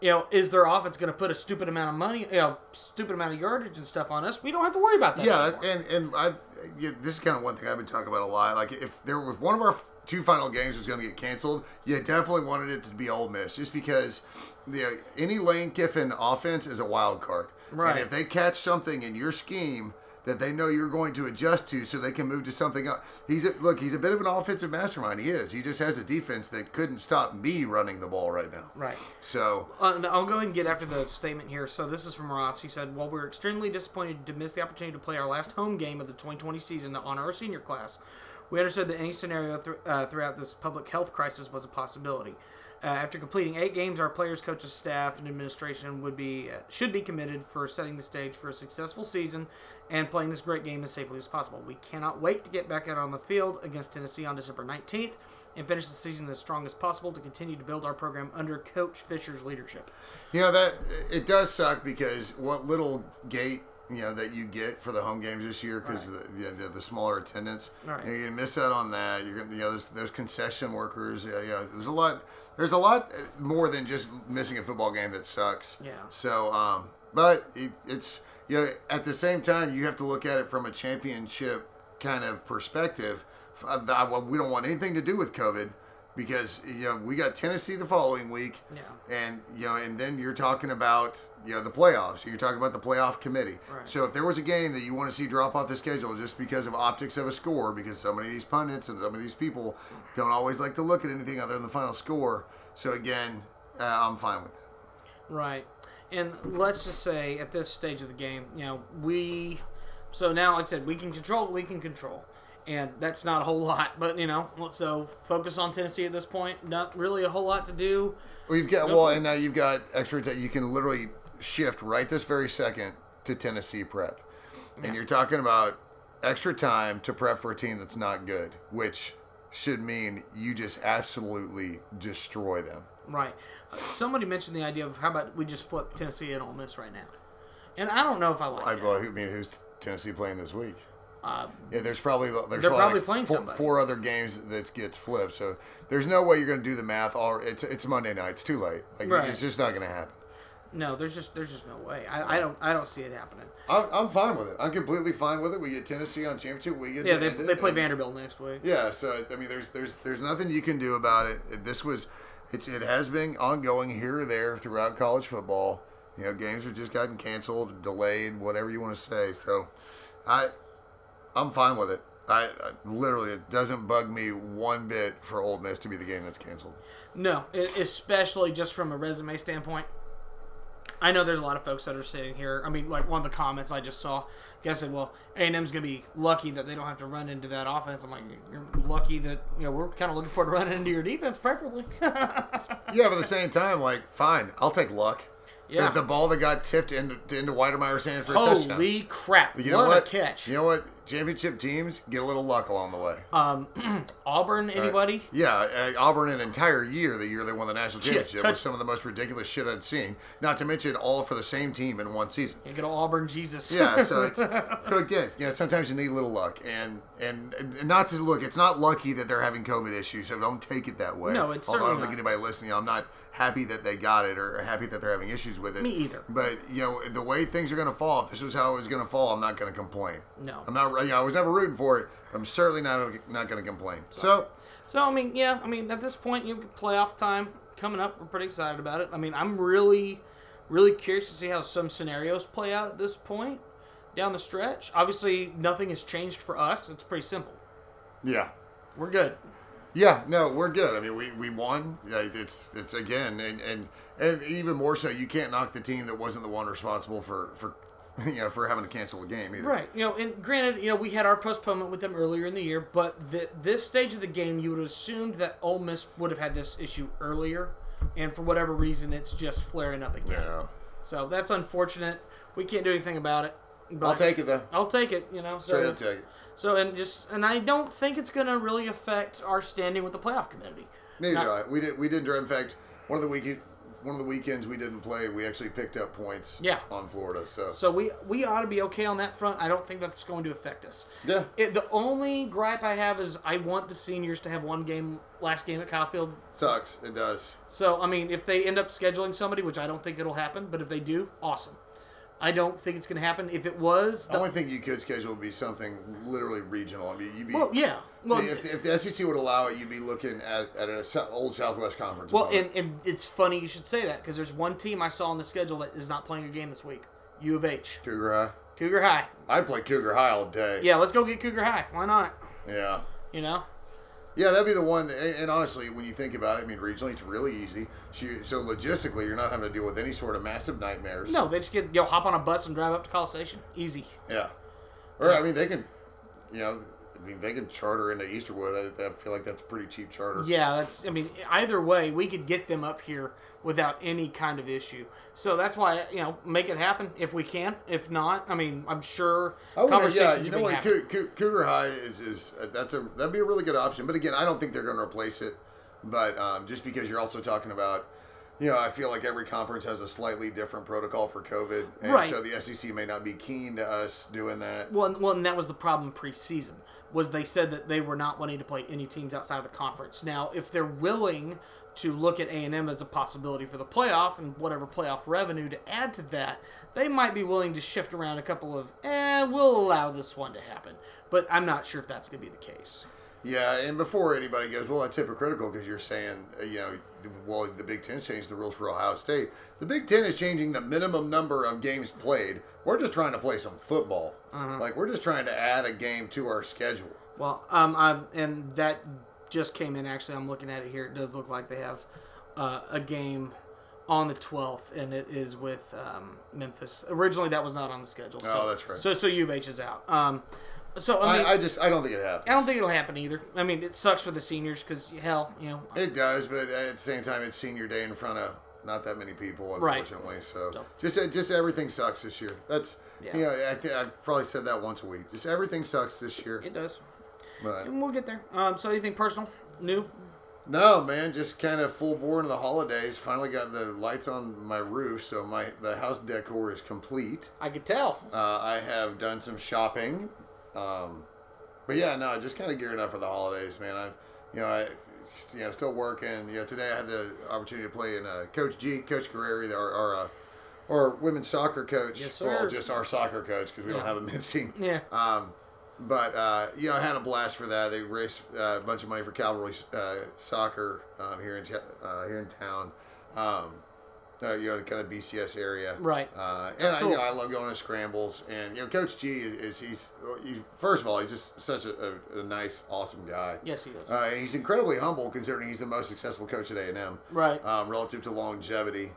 you know, is their offense going to put a stupid amount of money, you know, stupid amount of yardage and stuff on us? We don't have to worry about that.
Yeah,
anymore.
and and I yeah, this is kind of one thing I've been talking about a lot. Like if there was one of our two final games was going to get canceled, you definitely wanted it to be Ole Miss, just because the any Lane Kiffin offense is a wild card.
Right.
And if they catch something in your scheme that they know you're going to adjust to, so they can move to something else. He's a, look, he's a bit of an offensive mastermind. He is. He just has a defense that couldn't stop me running the ball right now.
Right.
So
Uh, I'll go ahead and get after the statement here. So this is from Ross. He said, "While we're extremely disappointed to miss the opportunity to play our last home game of the 2020 season on our senior class, we understood that any scenario thr uh, throughout this public health crisis was a possibility. Uh, after completing eight games, our players, coaches, staff, and administration would be uh, should be committed for setting the stage for a successful season and playing this great game as safely as possible. We cannot wait to get back out on the field against Tennessee on December 19th and finish the season as strong as possible to continue to build our program under Coach Fisher's leadership."
You know that it does suck because what little gate you know that you get for the home games this year because
Right.
the, the, the smaller attendance,
Right.
you are gonna miss out on that. You're gonna you know those, those concession workers. Yeah, yeah, there's a lot. There's a lot more than just missing a football game that sucks.
Yeah.
So, um, but it, it's you know at the same time you have to look at it from a championship kind of perspective. Uh, We don't want anything to do with COVID because you know we got Tennessee the following week.
Yeah.
And you know, and then you're talking about you know the playoffs. You're talking about the playoff committee.
Right.
So if there was a game that you want to see drop off the schedule just because of optics of a score, because so many of these pundits and some of these people don't always like to look at anything other than the final score. So again, uh, I'm fine with it.
Right. And let's just say at this stage of the game, you know, we. So now, like I said, we can control what we can control. And that's not a whole lot. But, you know, so focus on Tennessee at this point. Not really a whole lot to do.
Well, you've got
Go
well, and now you've got extra. T- you can literally shift right this very second to Tennessee prep, and you're talking about extra time to prep for a team that's not good, which should mean you just absolutely destroy them.
Right. Uh, somebody mentioned the idea of how about we just flip Tennessee and Ole Miss right now. And I don't know if I like
I,
that.
well, I mean, who's Tennessee playing this week?
Uh,
Yeah, there's probably there's
They're probably
like
playing
four,
somebody.
four other games that gets flipped. So there's no way you're going to do the math. All it's it's Monday night. It's too late. Like
Right.
it's just not going to happen.
no, there's just there's just no way. I, I don't I don't see it happening.
I'm, I'm fine with it. I'm completely fine with it. We get Tennessee on championship. We get
Yeah, they, they play
and-
Vanderbilt next week.
Yeah, so I mean, there's there's there's nothing you can do about it. This was, it's it has been ongoing here or there throughout college football. You know, games have just gotten canceled, delayed, whatever you want to say. So, I, I'm fine with it. I, I literally it doesn't bug me one bit for Ole Miss to be the game that's canceled.
No, e- especially just from a resume standpoint. I know there's a lot of folks that are sitting here. I mean, like one of the comments I just saw, guy said, "Well, A and M's gonna be lucky that they don't have to run into that offense." I'm like, "You're lucky that you know we're kind of looking forward to running into your defense, preferably."
Yeah, but at the same time, like, fine, I'll take luck.
Yeah.
The, the ball that got tipped into into Wydermyer's hand for a touchdown.
Holy crap!
You know
what,
what?
a catch!
You know what? Championship teams get a little luck along the way.
Um, Auburn, anybody?
Yeah, uh, Auburn an entire year, the year they won the national championship,
touch-
was some of the most ridiculous shit I'd seen. Not to mention all for the same team in one season.
You get Auburn, Jesus.
Yeah, so it's so again, you know, sometimes you need a little luck, and and, and not to look, it's not lucky that they're having COVID issues, so don't take it that way.
No, it's
Although I don't think
not.
anybody listening, I'm not happy that they got it or happy that they're having issues with it.
Me either.
But you know, the way things are going to fall, if this was how it was going to fall, I'm not going to complain.
No.
I'm not. You know, I was never rooting for it. But I'm certainly not not going to complain. So.
So I mean, yeah, I mean, at this point, you know, playoff time coming up. We're pretty excited about it. I mean, I'm really, really curious to see how some scenarios play out at this point down the stretch. Obviously, nothing has changed for us. It's pretty simple.
Yeah.
We're good.
Yeah, no, we're good. I mean, we, we won. It's it's again, and, and and even more so, you can't knock the team that wasn't the one responsible for for you know for having to cancel the game either.
Right. You know, and granted, you know, we had our postponement with them earlier in the year, but the, this stage of the game, you would have assumed that Ole Miss would have had this issue earlier, and for whatever reason, it's just flaring up again.
Yeah.
So that's unfortunate. We can't do anything about it. But
I'll take it though.
I'll take it. You know.
Straight
So,
up take it.
so and just and I don't think it's gonna really affect our standing with the playoff community.
Neither
Not-
do I. We did. We didn't. In fact, one of the week one of the weekends we didn't play, we actually picked up points.
Yeah.
On Florida, so,
So we we ought to be okay on that front. I don't think that's going to affect us.
yeah.
It, the only gripe I have is I want the seniors to have one game, last game at Kyle Field.
Sucks. It does.
So I mean, if they end up scheduling somebody, which I don't think it'll happen, but if they do, awesome. I don't think it's going to happen. If it was,
The
the,
only thing you could schedule would be something literally regional. I mean, you'd be.
well, yeah, well,
if, if the SEC would allow it, you'd be looking at, at an old Southwest Conference.
well, and, and it's funny you should say that because there's one team I saw on the schedule that is not playing a game this week. U of H,
Cougar High.
Cougar High.
I'd play Cougar High all day.
Yeah, let's go get Cougar High. Why not?
Yeah.
You know.
Yeah, that'd be the one. That, and honestly, when you think about it, I mean, regionally, it's really easy. So, you- so logistically, you're not having to deal with any sort of massive nightmares.
No, they just get yo know, hop on a bus and drive up to College Station. Easy.
Yeah. Or I mean, they can, you know, I mean, they can charter into Easterwood. I, I feel like that's a pretty cheap charter.
Yeah, that's. I mean, either way, we could get them up here without any kind of issue. So that's why you know make it happen if we can. If not, I mean, I'm sure
I wouldn't, yeah,
conversations
you know what?
happening.
Cou- Cou- Cougar High is is that's a that'd be a really good option. But again, I don't think they're going to replace it. But um, just because you're also talking about, you know, I feel like every conference has a slightly different protocol for COVID, and
Right.
so the SEC may not be keen to us doing that.
Well, and- well, and that was the problem preseason. Was they said that they were not wanting to play any teams outside of the conference. Now, if they're willing to look at A and M as a possibility for the playoff and whatever playoff revenue to add to that, they might be willing to shift around a couple of. Eh, we'll allow this one to happen. But I'm not sure if that's going to be the case.
Yeah, and before anybody goes, well, that's hypocritical because you're saying, uh, you know, well, the Big Ten changed the rules for Ohio State. The Big Ten is changing the minimum number of games played. We're just trying to play some football. Like we're just trying to add a game to our schedule.
Well, um, i and that just came in. Actually, I'm looking at it here. It does look like they have uh, a game on the 12th, and it is with um, Memphis. Originally, that was not on the schedule. So,
Oh, that's right.
So, so U of H is out. Um, so I mean,
I,
I,
just I don't think it happens.
I don't think it'll happen either. I mean, it sucks for the seniors because hell, you know,
It does, but at the same time, it's senior day in front of not that many people,
Right.
unfortunately. So,
So-
just just everything sucks this year. That's
Yeah.
you know I think I've probably said that once a week. Just everything sucks this year.
it does,
But
we'll get there. Um, so anything personal, new?
no, man, just kind of full bore into the holidays. Finally got the lights on my roof, so my the house decor is complete.
I could tell.
Uh, I have done some shopping, um, but yeah, no, just kind of gearing up for the holidays, man. I, you know, I, you know, still working. You know, today I had the opportunity to play in uh, Coach G, Coach Guerrieri, our, our, uh, our women's soccer coach.
Yes,
Well, just our soccer coach because we don't have a men's team.
Yeah.
Um, but uh, you know, I had a blast for that. They raised uh, a bunch of money for Cavalry uh, soccer um, here in uh, here in town. Um, uh, you know, the kind of BCS area,
Right.
Uh, and
That's
I,
cool.
you know, I love going to scrambles. And you know, Coach G is, is he's, he's first of all, he's just such a, a, a nice, awesome guy.
Yes, he is.
Uh, and he's incredibly humble considering he's the most successful coach at A and M
right.
um, relative to longevity.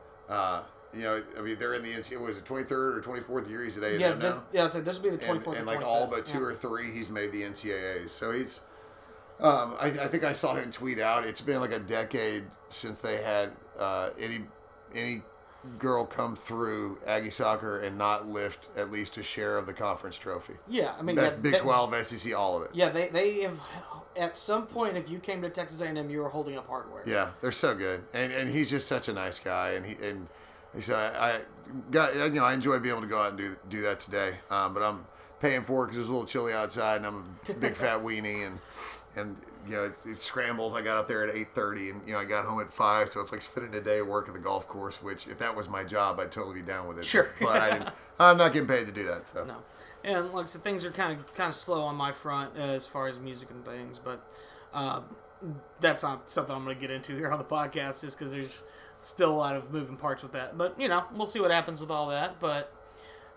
You know, I mean, they're in the NCAA. Was it twenty third or twenty fourth year he's at A and
yeah.
M
This,
now?
yeah. So this will be the 24th
and, and like
25th.
all but two
Yeah.
or three, he's made the NCAAs. So he's, um, I, I think I saw him tweet out. It's been like a decade since they had uh, any any girl come through Aggie soccer and not lift at least a share of the conference trophy.
Yeah. I mean, that-
Big
that-
Twelve, SEC, all of it.
Yeah, they they have at some point if you came to Texas A&M, you were holding up hardware.
Yeah, they're so good, and and he's just such a nice guy, and he and so I, I got you know I enjoy being able to go out and do do that today, um, but I'm paying for it because it's a little chilly outside, and I'm a big fat weenie, and and you know it, it scrambles. I got out there at eight thirty, and you know I got home at five, so it's like spending a day of work at the golf course. Which if that was my job, I'd totally be down with it.
Sure.
but I didn't. I'm not getting paid to do that, so
No, and like I said, things are kind of kind of slow on my front uh, as far as music and things, but um, that's not something I'm going to get into here on the podcast, just because there's still a lot of moving parts with that. But you know, we'll see what happens with all that. But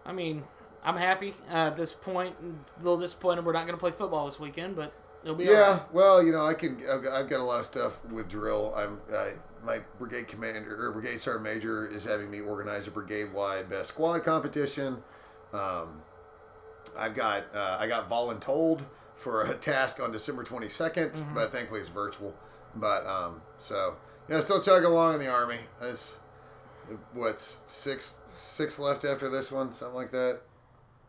I mean, I'm happy uh, at this point. A little disappointed we're not going to play football this weekend, but it'll be
Yeah,
right.
well, you know, I can. I've got, I've got a lot of stuff with drill. I'm I, my brigade commander or brigade sergeant major is having me organize a brigade wide best squad competition. Um, I've got uh, I got voluntold for a task on December 22nd, but thankfully it's virtual. But um, so yeah, still chugging along in the army. That's what's six six left after this one, something like that.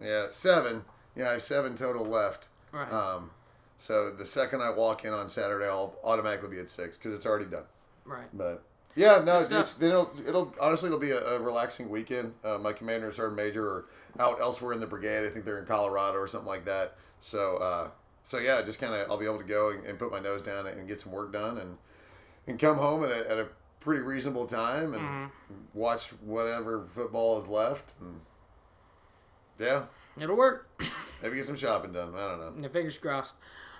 Yeah, seven. Yeah, I have seven total left.
Right.
Um, so the second I walk in on Saturday, I'll automatically be at six because it's already done.
right.
But yeah, no, it'll it'll honestly it'll be a, a relaxing weekend. Uh, my commanders are major or out elsewhere in the brigade. I think they're in Colorado or something like that. So uh, so yeah, just kind of I'll be able to go and, and put my nose down and get some work done and and come home at a, at a pretty reasonable time and
Mm-hmm.
watch whatever football is left. And yeah,
It'll work.
maybe get some shopping done. I don't know.
Yeah, fingers crossed.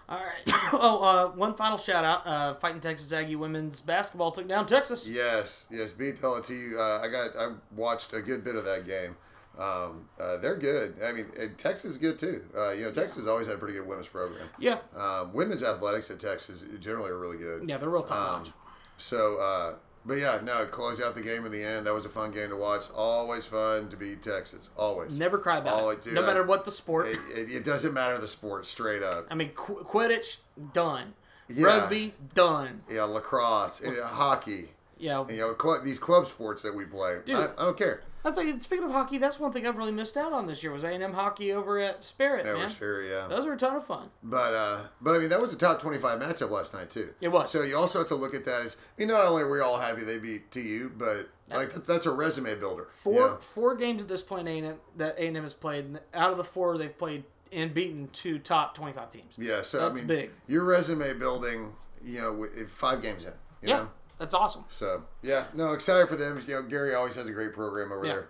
All right. oh, uh, one final shout out. Uh, Fighting Texas Aggie women's basketball took down Texas.
Yes, yes, beat LT. Uh, I got I watched a good bit of that game. Um, uh, they're good. I mean, and Texas is good too. Uh, you know, Texas always had a pretty good women's program.
Yeah.
Um, women's athletics at Texas generally are really good.
Yeah, they're real top
Um,
notch.
So, uh, but yeah, no, close out the game in the end. That was a fun game to watch. Always fun to beat Texas. Always.
Never cry about
Oh,
it.
dude,
no
I-
matter what the sport.
It, it, it doesn't matter the sport, straight up.
I mean, qu- Quidditch, done.
Yeah.
Rugby, done.
Yeah, lacrosse, and, uh, hockey.
Yeah.
You know, cl- these club sports that we play.
Dude.
I, I don't care.
That's like, speaking of hockey, that's one thing I've really missed out on this year was A&M hockey over at Spirit,
Never
man.
spirit, yeah.
Those were a ton of fun.
But uh, but I mean that was a top twenty five matchup last night too.
It was.
So you also have to look at that as I mean not only are we all happy they beat TU, but like that- that's a resume builder.
Four
know?
four games at this point A&M, that A&M has played. Out of the four, they've played and beaten two top 25 teams.
Yeah, so
That's
I mean
big.
your resume building, you know, if five games in. You
Yeah,
Know?
That's awesome.
So yeah, no, excited for them. You know, Gary always has a great program over
Yeah.
there,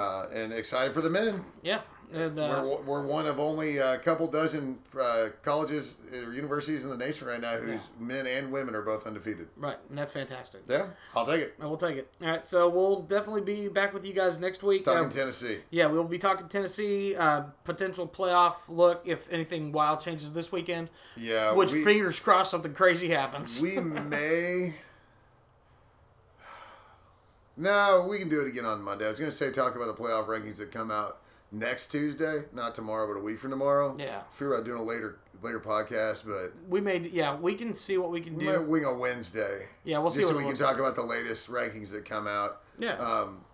uh, and excited for the men.
Yeah. And, uh,
we're, we're one of only a couple dozen uh, colleges or universities in the nation right now whose men and women are both undefeated.
right, and that's fantastic.
Yeah, I'll take it.
And We'll take it. All right, so we'll definitely be back with you guys next week.
Talking
Uh,
Tennessee.
yeah, we'll be talking Tennessee, uh, potential playoff look if anything wild changes this weekend.
Yeah,
Which
we-
fingers crossed something crazy happens.
We may. No, we can do it again on Monday. I was going to say talk about the playoff rankings that come out next Tuesday, not tomorrow, but a week from tomorrow.
Yeah.
Figure about doing a later later podcast, but
we made yeah, we can see what we can do.
we
do.
might wing a Wednesday.
yeah, we'll see
just
what
so we can talk
like.
about the latest rankings that come out.
Yeah,
Um,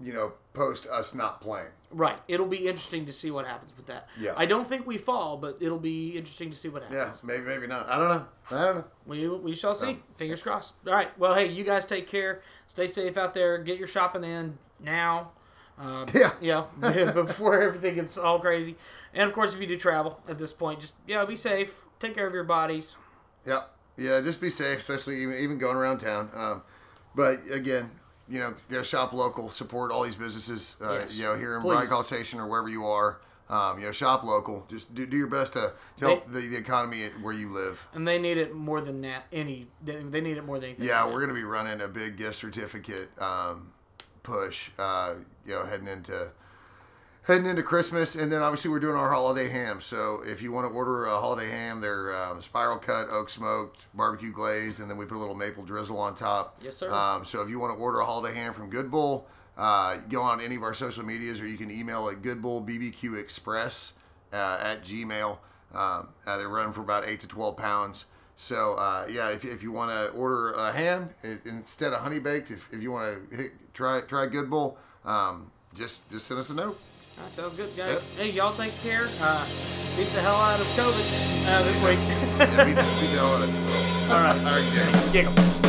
you know, post us not playing.
right. It'll be interesting to see what happens with that.
Yeah.
I don't think we fall, but it'll be interesting to see what happens.
Yeah, maybe maybe not. I don't know. I don't know.
We we shall see. Fingers crossed. All right. Well, hey, you guys take care. Stay safe out there. Get your shopping in now. Um,
Yeah.
Yeah, before everything gets all crazy. And of course, if you do travel at this point, just yeah, be safe. Take care of your bodies.
Yeah, yeah. Just be safe, especially even, even going around town. Um, but again, you know, go shop local, support all these businesses. Uh,
Yes.
You know, here in
Please.
Bryan College Station or wherever you are. Um, you know, shop local. Just do, do your best to, to help the, the economy where you live.
And they need it more than that. Any they, they need it more than anything.
Yeah, we're gonna be running a big gift certificate um, push. Uh, you know, heading into heading into Christmas, and then obviously we're doing our holiday ham. So if you want to order a holiday ham, they're um, spiral cut, oak smoked, barbecue glazed, and then we put a little maple drizzle on top.
Yes, sir.
Um, so if you want to order a holiday ham from Good Bull, uh, go on any of our social medias, or you can email at goodbullbbqexpress uh, at gmail. Um, uh, they run for about eight to twelve pounds. So uh, yeah, if, if you want to order a ham i- instead of honey baked, if, if you want to try try Good Bull, um, just just send us a note.
All sounds good, guys.
Yep.
Hey, y'all take care. Uh, beat the hell out of COVID uh, this week.
Yeah, beat beat the hell out of it.
all right.
All right, yeah.
Giggle.